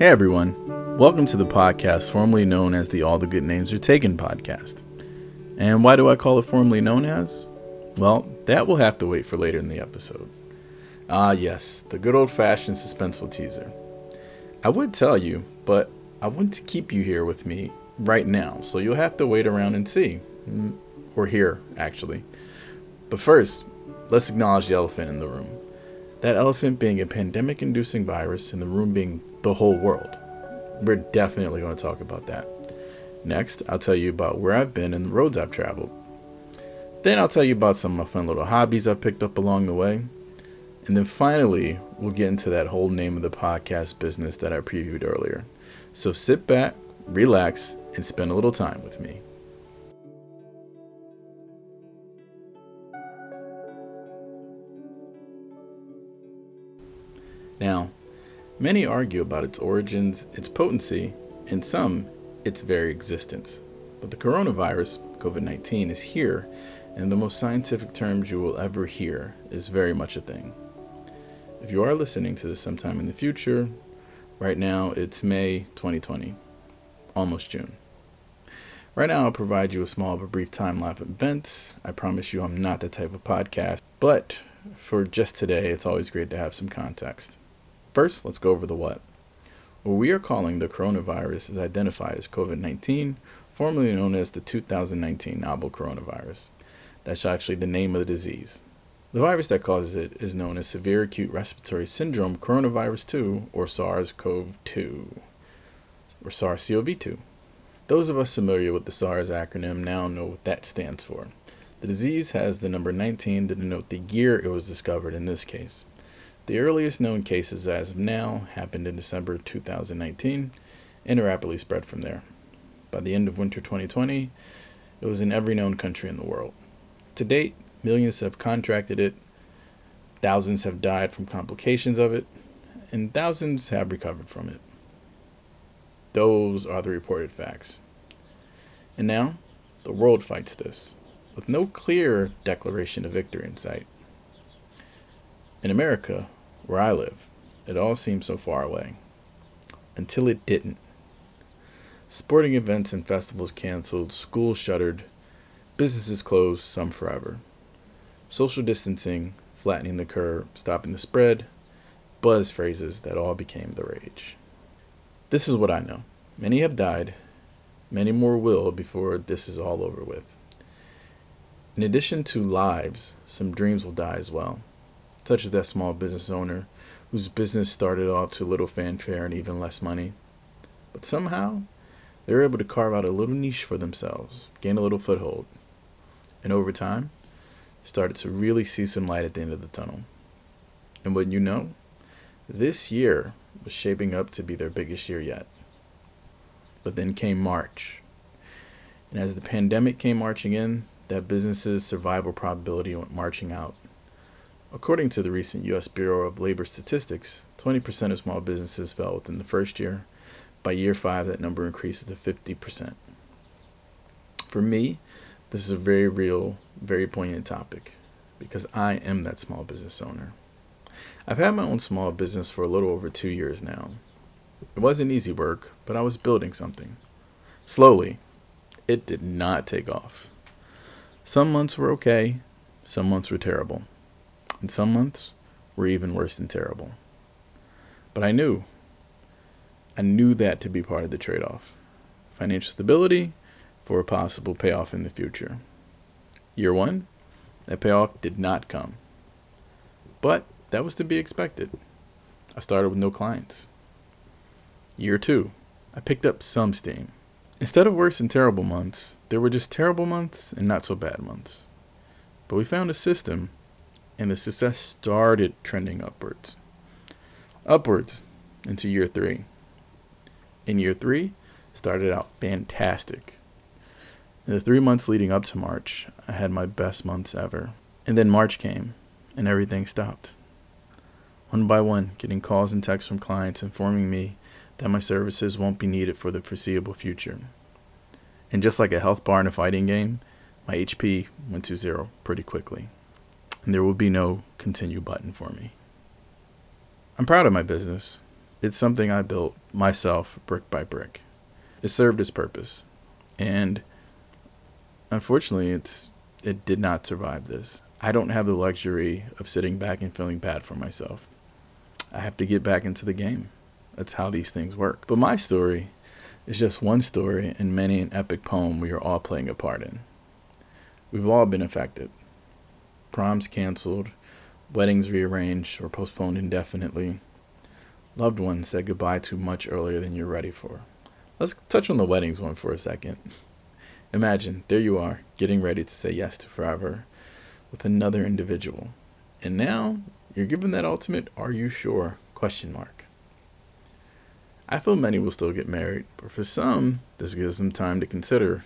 Hey everyone, welcome to the podcast formerly known as the All the Good Names Are Taken podcast. And why do I call it formerly known as? Well, that will have to wait for later in the episode. Ah, yes, the good old fashioned suspenseful teaser. I would tell you, but I want to keep you here with me right now, so you'll have to wait around and see. Mm, or hear, actually. But first, let's acknowledge the elephant in the room. That elephant being a pandemic inducing virus, and the room being the whole world. We're definitely going to talk about that. Next, I'll tell you about where I've been and the roads I've traveled. Then I'll tell you about some of my fun little hobbies I've picked up along the way. And then finally, we'll get into that whole name of the podcast business that I previewed earlier. So sit back, relax, and spend a little time with me. Now, many argue about its origins, its potency, and some, its very existence. But the coronavirus, COVID 19, is here, and the most scientific terms you will ever hear is very much a thing. If you are listening to this sometime in the future, right now it's May 2020, almost June. Right now, I'll provide you a small but brief timeline of events. I promise you I'm not that type of podcast, but for just today, it's always great to have some context. First, let's go over the what. What we are calling the coronavirus is identified as COVID 19, formerly known as the 2019 novel coronavirus. That's actually the name of the disease. The virus that causes it is known as Severe Acute Respiratory Syndrome Coronavirus 2, or SARS CoV 2, or SARS CoV 2. Those of us familiar with the SARS acronym now know what that stands for. The disease has the number 19 to denote the year it was discovered in this case. The earliest known cases as of now happened in December 2019 and rapidly spread from there. By the end of winter 2020, it was in every known country in the world. To date, millions have contracted it, thousands have died from complications of it, and thousands have recovered from it. Those are the reported facts. And now, the world fights this, with no clear declaration of victory in sight. In America, where I live, it all seemed so far away. Until it didn't. Sporting events and festivals canceled, schools shuttered, businesses closed, some forever. Social distancing, flattening the curve, stopping the spread, buzz phrases that all became the rage. This is what I know. Many have died, many more will before this is all over with. In addition to lives, some dreams will die as well such as that small business owner whose business started off to little fanfare and even less money. But somehow, they were able to carve out a little niche for themselves, gain a little foothold, and over time, started to really see some light at the end of the tunnel. And what you know, this year was shaping up to be their biggest year yet. But then came March. And as the pandemic came marching in, that business's survival probability went marching out. According to the recent U.S. Bureau of Labor Statistics, 20% of small businesses fell within the first year. By year five, that number increases to 50%. For me, this is a very real, very poignant topic because I am that small business owner. I've had my own small business for a little over two years now. It wasn't easy work, but I was building something. Slowly, it did not take off. Some months were okay, some months were terrible and some months were even worse than terrible. But I knew, I knew that to be part of the trade off financial stability for a possible payoff in the future. Year one, that payoff did not come. But that was to be expected. I started with no clients. Year two, I picked up some steam. Instead of worse and terrible months, there were just terrible months and not so bad months. But we found a system and the success started trending upwards. Upwards into year three. In year three, started out fantastic. In the three months leading up to March, I had my best months ever. And then March came, and everything stopped. One by one, getting calls and texts from clients informing me that my services won't be needed for the foreseeable future. And just like a health bar in a fighting game, my HP went to zero pretty quickly and there will be no continue button for me. I'm proud of my business, It's something I built myself brick by brick. It served its purpose. And unfortunately, it's it did not survive this. I don't have the luxury of sitting back and feeling bad for myself. I have to get back into the game. That's how these things work. But my story is just one story in many an epic poem we are all playing a part in. We've all been affected. Proms canceled, weddings rearranged or postponed indefinitely, loved ones said goodbye to much earlier than you're ready for. Let's touch on the weddings one for a second. Imagine, there you are, getting ready to say yes to forever with another individual. And now you're given that ultimate are you sure question mark. I feel many will still get married, but for some, this gives them time to consider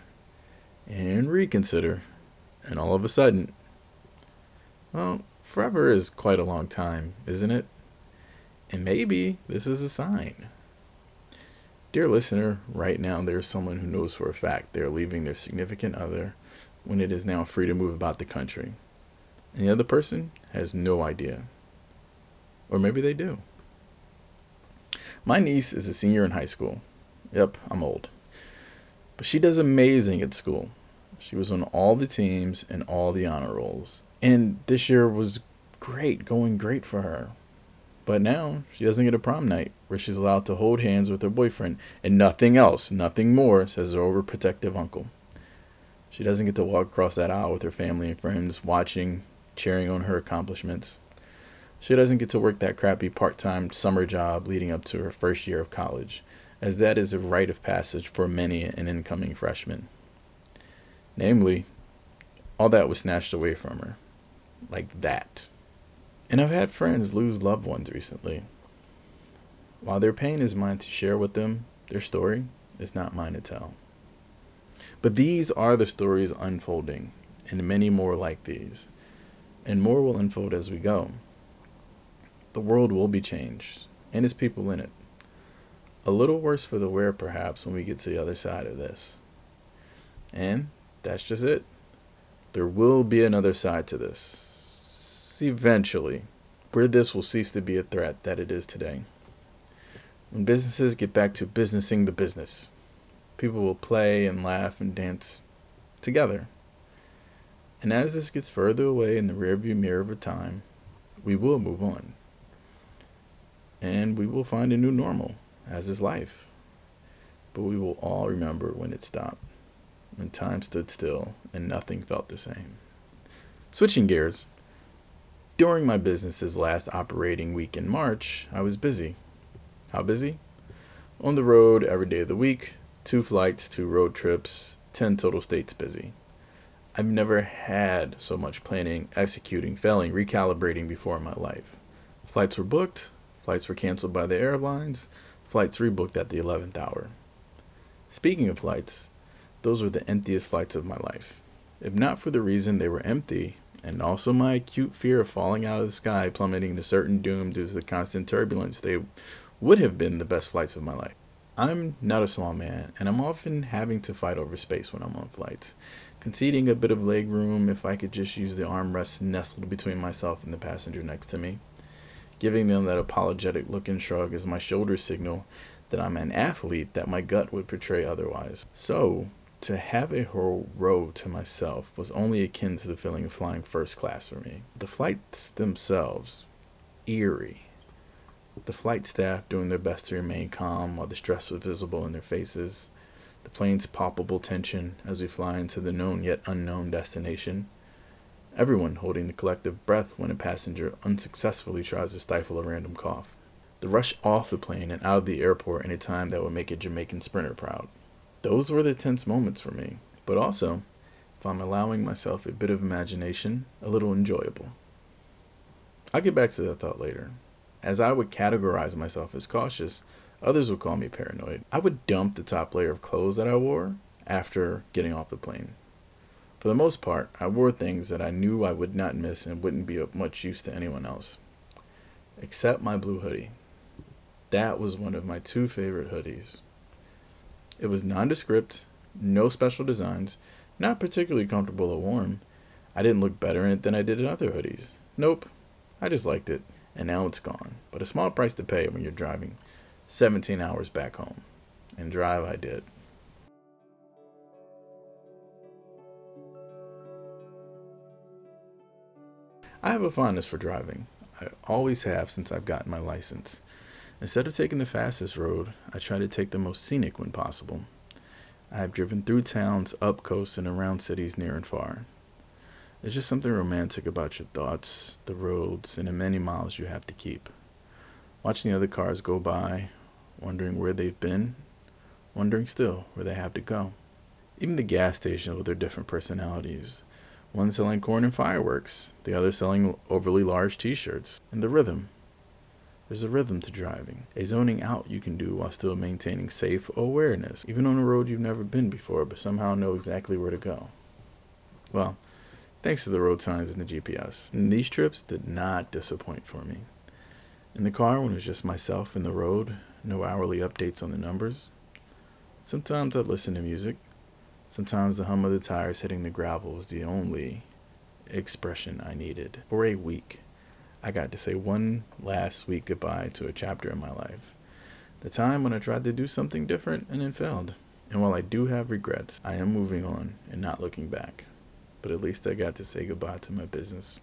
and reconsider. And all of a sudden, well, forever is quite a long time, isn't it? And maybe this is a sign. Dear listener, right now there's someone who knows for a fact they're leaving their significant other when it is now free to move about the country. And the other person has no idea. Or maybe they do. My niece is a senior in high school. Yep, I'm old. But she does amazing at school. She was on all the teams and all the honor rolls. And this year was great, going great for her. But now she doesn't get a prom night where she's allowed to hold hands with her boyfriend and nothing else, nothing more, says her overprotective uncle. She doesn't get to walk across that aisle with her family and friends, watching, cheering on her accomplishments. She doesn't get to work that crappy part time summer job leading up to her first year of college, as that is a rite of passage for many an incoming freshman. Namely, all that was snatched away from her. Like that. And I've had friends lose loved ones recently. While their pain is mine to share with them, their story is not mine to tell. But these are the stories unfolding, and many more like these. And more will unfold as we go. The world will be changed, and its people in it. A little worse for the wear, perhaps, when we get to the other side of this. And that's just it. There will be another side to this. Eventually, where this will cease to be a threat that it is today. When businesses get back to businessing the business, people will play and laugh and dance together. And as this gets further away in the rearview mirror of a time, we will move on. And we will find a new normal, as is life. But we will all remember when it stopped when time stood still and nothing felt the same. Switching gears, during my business's last operating week in March, I was busy. How busy? On the road every day of the week, two flights, two road trips, 10 total states busy. I've never had so much planning, executing, failing, recalibrating before in my life. Flights were booked, flights were canceled by the airlines, flights rebooked at the 11th hour. Speaking of flights, those were the emptiest flights of my life. If not for the reason they were empty, and also my acute fear of falling out of the sky, plummeting to certain doom due to the constant turbulence, they would have been the best flights of my life. I'm not a small man, and I'm often having to fight over space when I'm on flights, conceding a bit of leg room if I could just use the armrest nestled between myself and the passenger next to me, giving them that apologetic look and shrug as my shoulders signal that I'm an athlete that my gut would portray otherwise. So, to have a whole row to myself was only akin to the feeling of flying first class for me. The flights themselves, eerie. The flight staff doing their best to remain calm while the stress was visible in their faces. The plane's palpable tension as we fly into the known yet unknown destination. Everyone holding the collective breath when a passenger unsuccessfully tries to stifle a random cough. The rush off the plane and out of the airport in a time that would make a Jamaican sprinter proud those were the tense moments for me. But also, if I'm allowing myself a bit of imagination, a little enjoyable. I'll get back to that thought later. As I would categorize myself as cautious, others would call me paranoid. I would dump the top layer of clothes that I wore after getting off the plane. For the most part, I wore things that I knew I would not miss and wouldn't be of much use to anyone else. Except my blue hoodie. That was one of my two favorite hoodies. It was nondescript, no special designs, not particularly comfortable or warm. I didn't look better in it than I did in other hoodies. Nope, I just liked it, and now it's gone. But a small price to pay when you're driving 17 hours back home. And drive I did. I have a fondness for driving. I always have since I've gotten my license. Instead of taking the fastest road, I try to take the most scenic when possible. I have driven through towns, up coast, and around cities near and far. There's just something romantic about your thoughts, the roads, and the many miles you have to keep. Watching the other cars go by, wondering where they've been, wondering still where they have to go. Even the gas stations with their different personalities one selling corn and fireworks, the other selling overly large t shirts. And the rhythm. There's a rhythm to driving, a zoning out you can do while still maintaining safe awareness, even on a road you've never been before, but somehow know exactly where to go. Well, thanks to the road signs and the GPS. And these trips did not disappoint for me. In the car, when it was just myself and the road, no hourly updates on the numbers. Sometimes I'd listen to music, Sometimes the hum of the tires hitting the gravel was the only expression I needed. For a week, I got to say one last sweet goodbye to a chapter in my life. The time when I tried to do something different and it failed. And while I do have regrets, I am moving on and not looking back. But at least I got to say goodbye to my business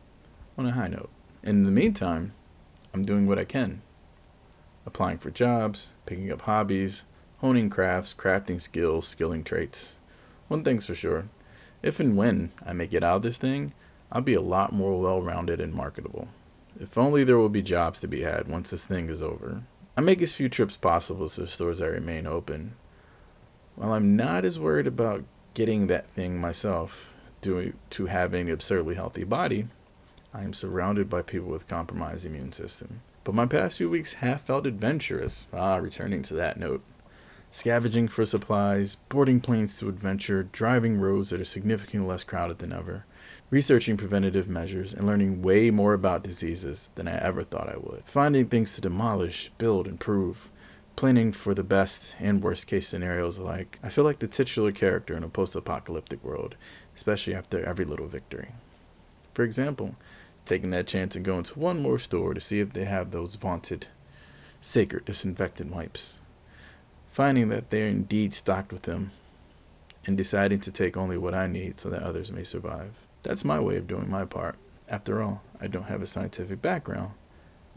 on a high note. In the meantime, I'm doing what I can applying for jobs, picking up hobbies, honing crafts, crafting skills, skilling traits. One thing's for sure if and when I make it out of this thing, I'll be a lot more well rounded and marketable. If only there will be jobs to be had once this thing is over. I make as few trips possible to the stores that remain open. While I'm not as worried about getting that thing myself due to having an absurdly healthy body, I am surrounded by people with compromised immune system. But my past few weeks have felt adventurous. Ah, returning to that note scavenging for supplies, boarding planes to adventure, driving roads that are significantly less crowded than ever, researching preventative measures, and learning way more about diseases than I ever thought I would, finding things to demolish, build, improve, planning for the best and worst case scenarios alike. I feel like the titular character in a post apocalyptic world, especially after every little victory. For example, taking that chance and going to one more store to see if they have those vaunted sacred disinfectant wipes finding that they're indeed stocked with them, and deciding to take only what I need so that others may survive. That's my way of doing my part. After all, I don't have a scientific background.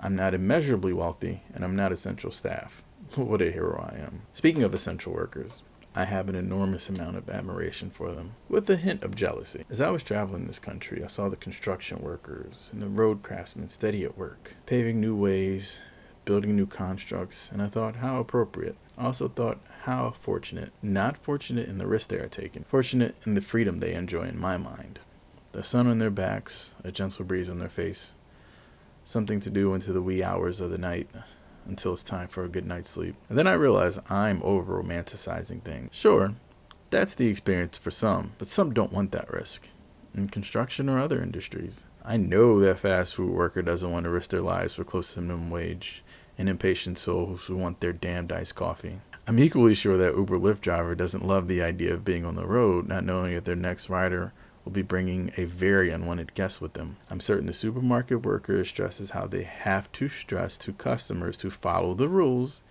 I'm not immeasurably wealthy, and I'm not essential staff. what a hero I am. Speaking of essential workers, I have an enormous amount of admiration for them, with a hint of jealousy. As I was traveling this country, I saw the construction workers and the road craftsmen steady at work, paving new ways, building new constructs, and I thought, how appropriate. I also thought, how fortunate. Not fortunate in the risk they are taking, fortunate in the freedom they enjoy in my mind. The sun on their backs, a gentle breeze on their face, something to do into the wee hours of the night until it's time for a good night's sleep. And then I realize I'm over romanticizing things. Sure, that's the experience for some, but some don't want that risk. In construction or other industries. I know that fast food worker doesn't want to risk their lives for close to minimum wage and impatient souls who want their damned iced coffee. I'm equally sure that Uber Lyft driver doesn't love the idea of being on the road, not knowing if their next rider will be bringing a very unwanted guest with them. I'm certain the supermarket worker stresses how they have to stress to customers to follow the rules,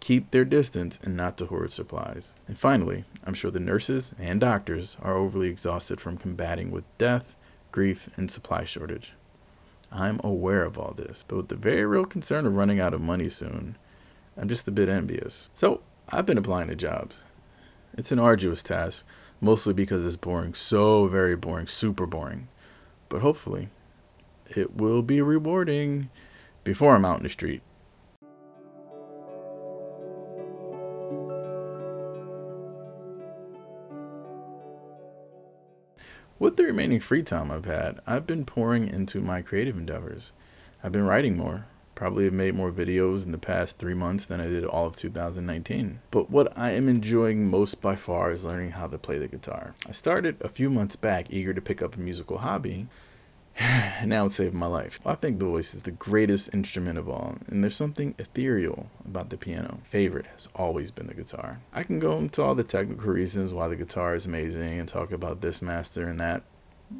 keep their distance, and not to hoard supplies. And finally, I'm sure the nurses and doctors are overly exhausted from combating with death, grief, and supply shortage. I'm aware of all this, but with the very real concern of running out of money soon, I'm just a bit envious. So, I've been applying to jobs. It's an arduous task, mostly because it's boring, so very boring, super boring. But hopefully, it will be rewarding before I'm out in the street. With the remaining free time I've had, I've been pouring into my creative endeavors. I've been writing more. Probably have made more videos in the past three months than I did all of 2019. But what I am enjoying most by far is learning how to play the guitar. I started a few months back eager to pick up a musical hobby, and now it saved my life. I think the voice is the greatest instrument of all, and there's something ethereal about the piano. Favorite has always been the guitar. I can go into all the technical reasons why the guitar is amazing and talk about this master and that,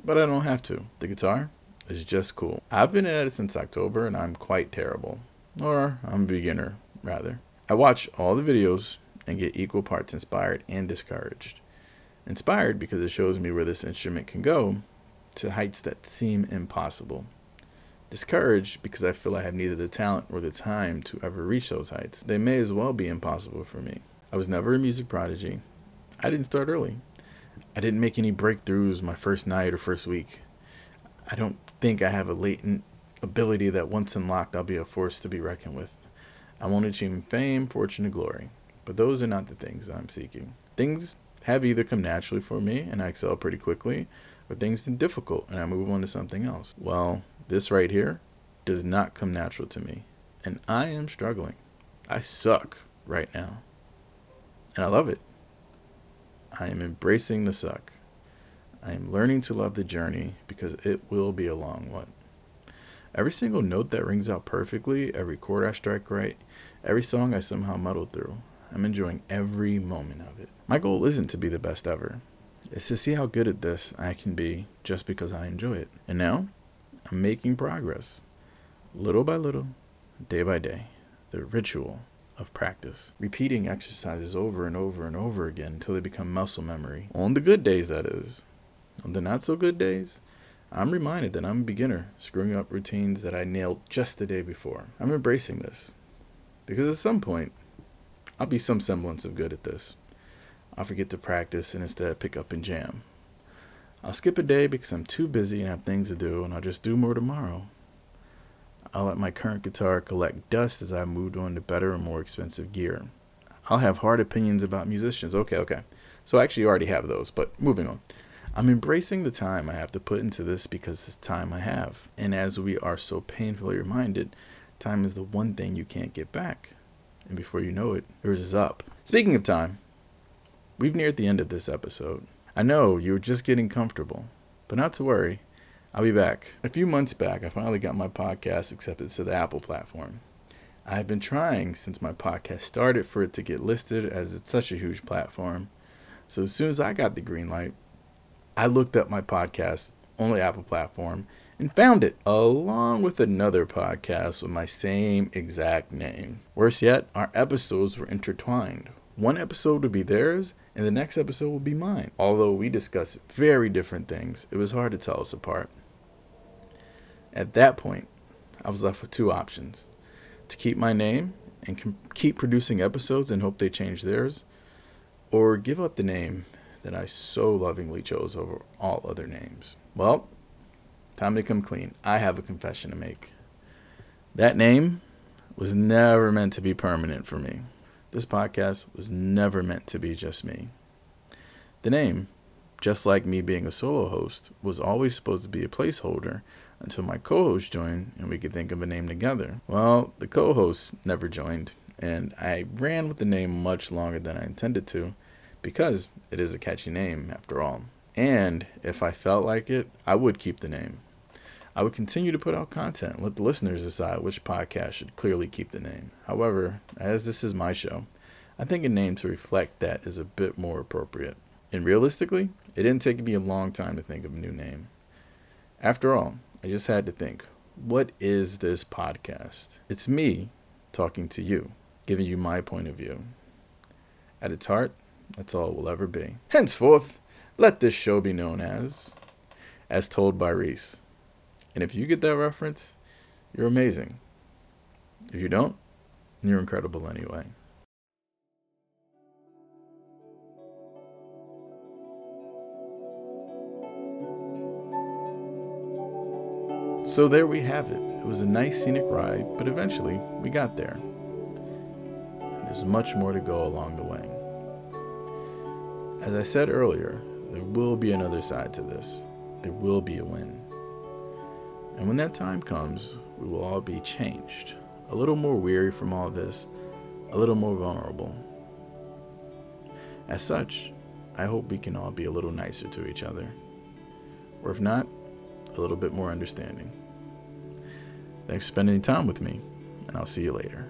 but I don't have to. The guitar is just cool. I've been at it since October and I'm quite terrible. Or I'm a beginner, rather. I watch all the videos and get equal parts inspired and discouraged. Inspired because it shows me where this instrument can go to heights that seem impossible. Discouraged because I feel I have neither the talent or the time to ever reach those heights. They may as well be impossible for me. I was never a music prodigy. I didn't start early. I didn't make any breakthroughs my first night or first week. I don't think I have a latent ability that once unlocked I'll be a force to be reckoned with. I won't achieve fame, fortune, or glory, but those are not the things I'm seeking. Things have either come naturally for me and I excel pretty quickly, or things are difficult and I move on to something else. Well, this right here does not come natural to me, and I am struggling. I suck right now, and I love it. I am embracing the suck. I am learning to love the journey because it will be a long one. Every single note that rings out perfectly, every chord I strike right, every song I somehow muddle through, I'm enjoying every moment of it. My goal isn't to be the best ever. It's to see how good at this I can be just because I enjoy it. And now, I'm making progress. Little by little, day by day. The ritual of practice. Repeating exercises over and over and over again until they become muscle memory. On the good days, that is. On the not so good days, I'm reminded that I'm a beginner, screwing up routines that I nailed just the day before. I'm embracing this. Because at some point, I'll be some semblance of good at this. I'll forget to practice and instead pick up and jam. I'll skip a day because I'm too busy and have things to do, and I'll just do more tomorrow. I'll let my current guitar collect dust as I moved on to better and more expensive gear. I'll have hard opinions about musicians. Okay, okay. So I actually already have those, but moving on. I'm embracing the time I have to put into this because it's time I have. And as we are so painfully reminded, time is the one thing you can't get back. And before you know it, yours is up. Speaking of time, we've neared the end of this episode. I know you were just getting comfortable, but not to worry. I'll be back. A few months back, I finally got my podcast accepted to the Apple platform. I have been trying since my podcast started for it to get listed as it's such a huge platform. So as soon as I got the green light, I looked up my podcast only Apple platform and found it, along with another podcast with my same exact name. Worse yet, our episodes were intertwined. One episode would be theirs, and the next episode would be mine. Although we discussed very different things, it was hard to tell us apart. At that point, I was left with two options to keep my name and keep producing episodes and hope they change theirs, or give up the name that I so lovingly chose over all other names. Well, time to come clean. I have a confession to make. That name was never meant to be permanent for me. This podcast was never meant to be just me. The name, just like me being a solo host, was always supposed to be a placeholder until my co host joined and we could think of a name together. Well, the co host never joined, and I ran with the name much longer than I intended to because it is a catchy name after all. And if I felt like it, I would keep the name. I would continue to put out content, let the listeners decide which podcast should clearly keep the name. However, as this is my show, I think a name to reflect that is a bit more appropriate. And realistically, it didn't take me a long time to think of a new name. After all, I just had to think what is this podcast? It's me talking to you, giving you my point of view. At its heart, that's all it will ever be. Henceforth, let this show be known as As Told by Reese. And if you get that reference, you're amazing. If you don't, you're incredible anyway. So there we have it. It was a nice scenic ride, but eventually we got there. And there's much more to go along the way. As I said earlier, there will be another side to this. There will be a win. And when that time comes, we will all be changed, a little more weary from all this, a little more vulnerable. As such, I hope we can all be a little nicer to each other. Or if not, a little bit more understanding. Thanks for spending time with me, and I'll see you later.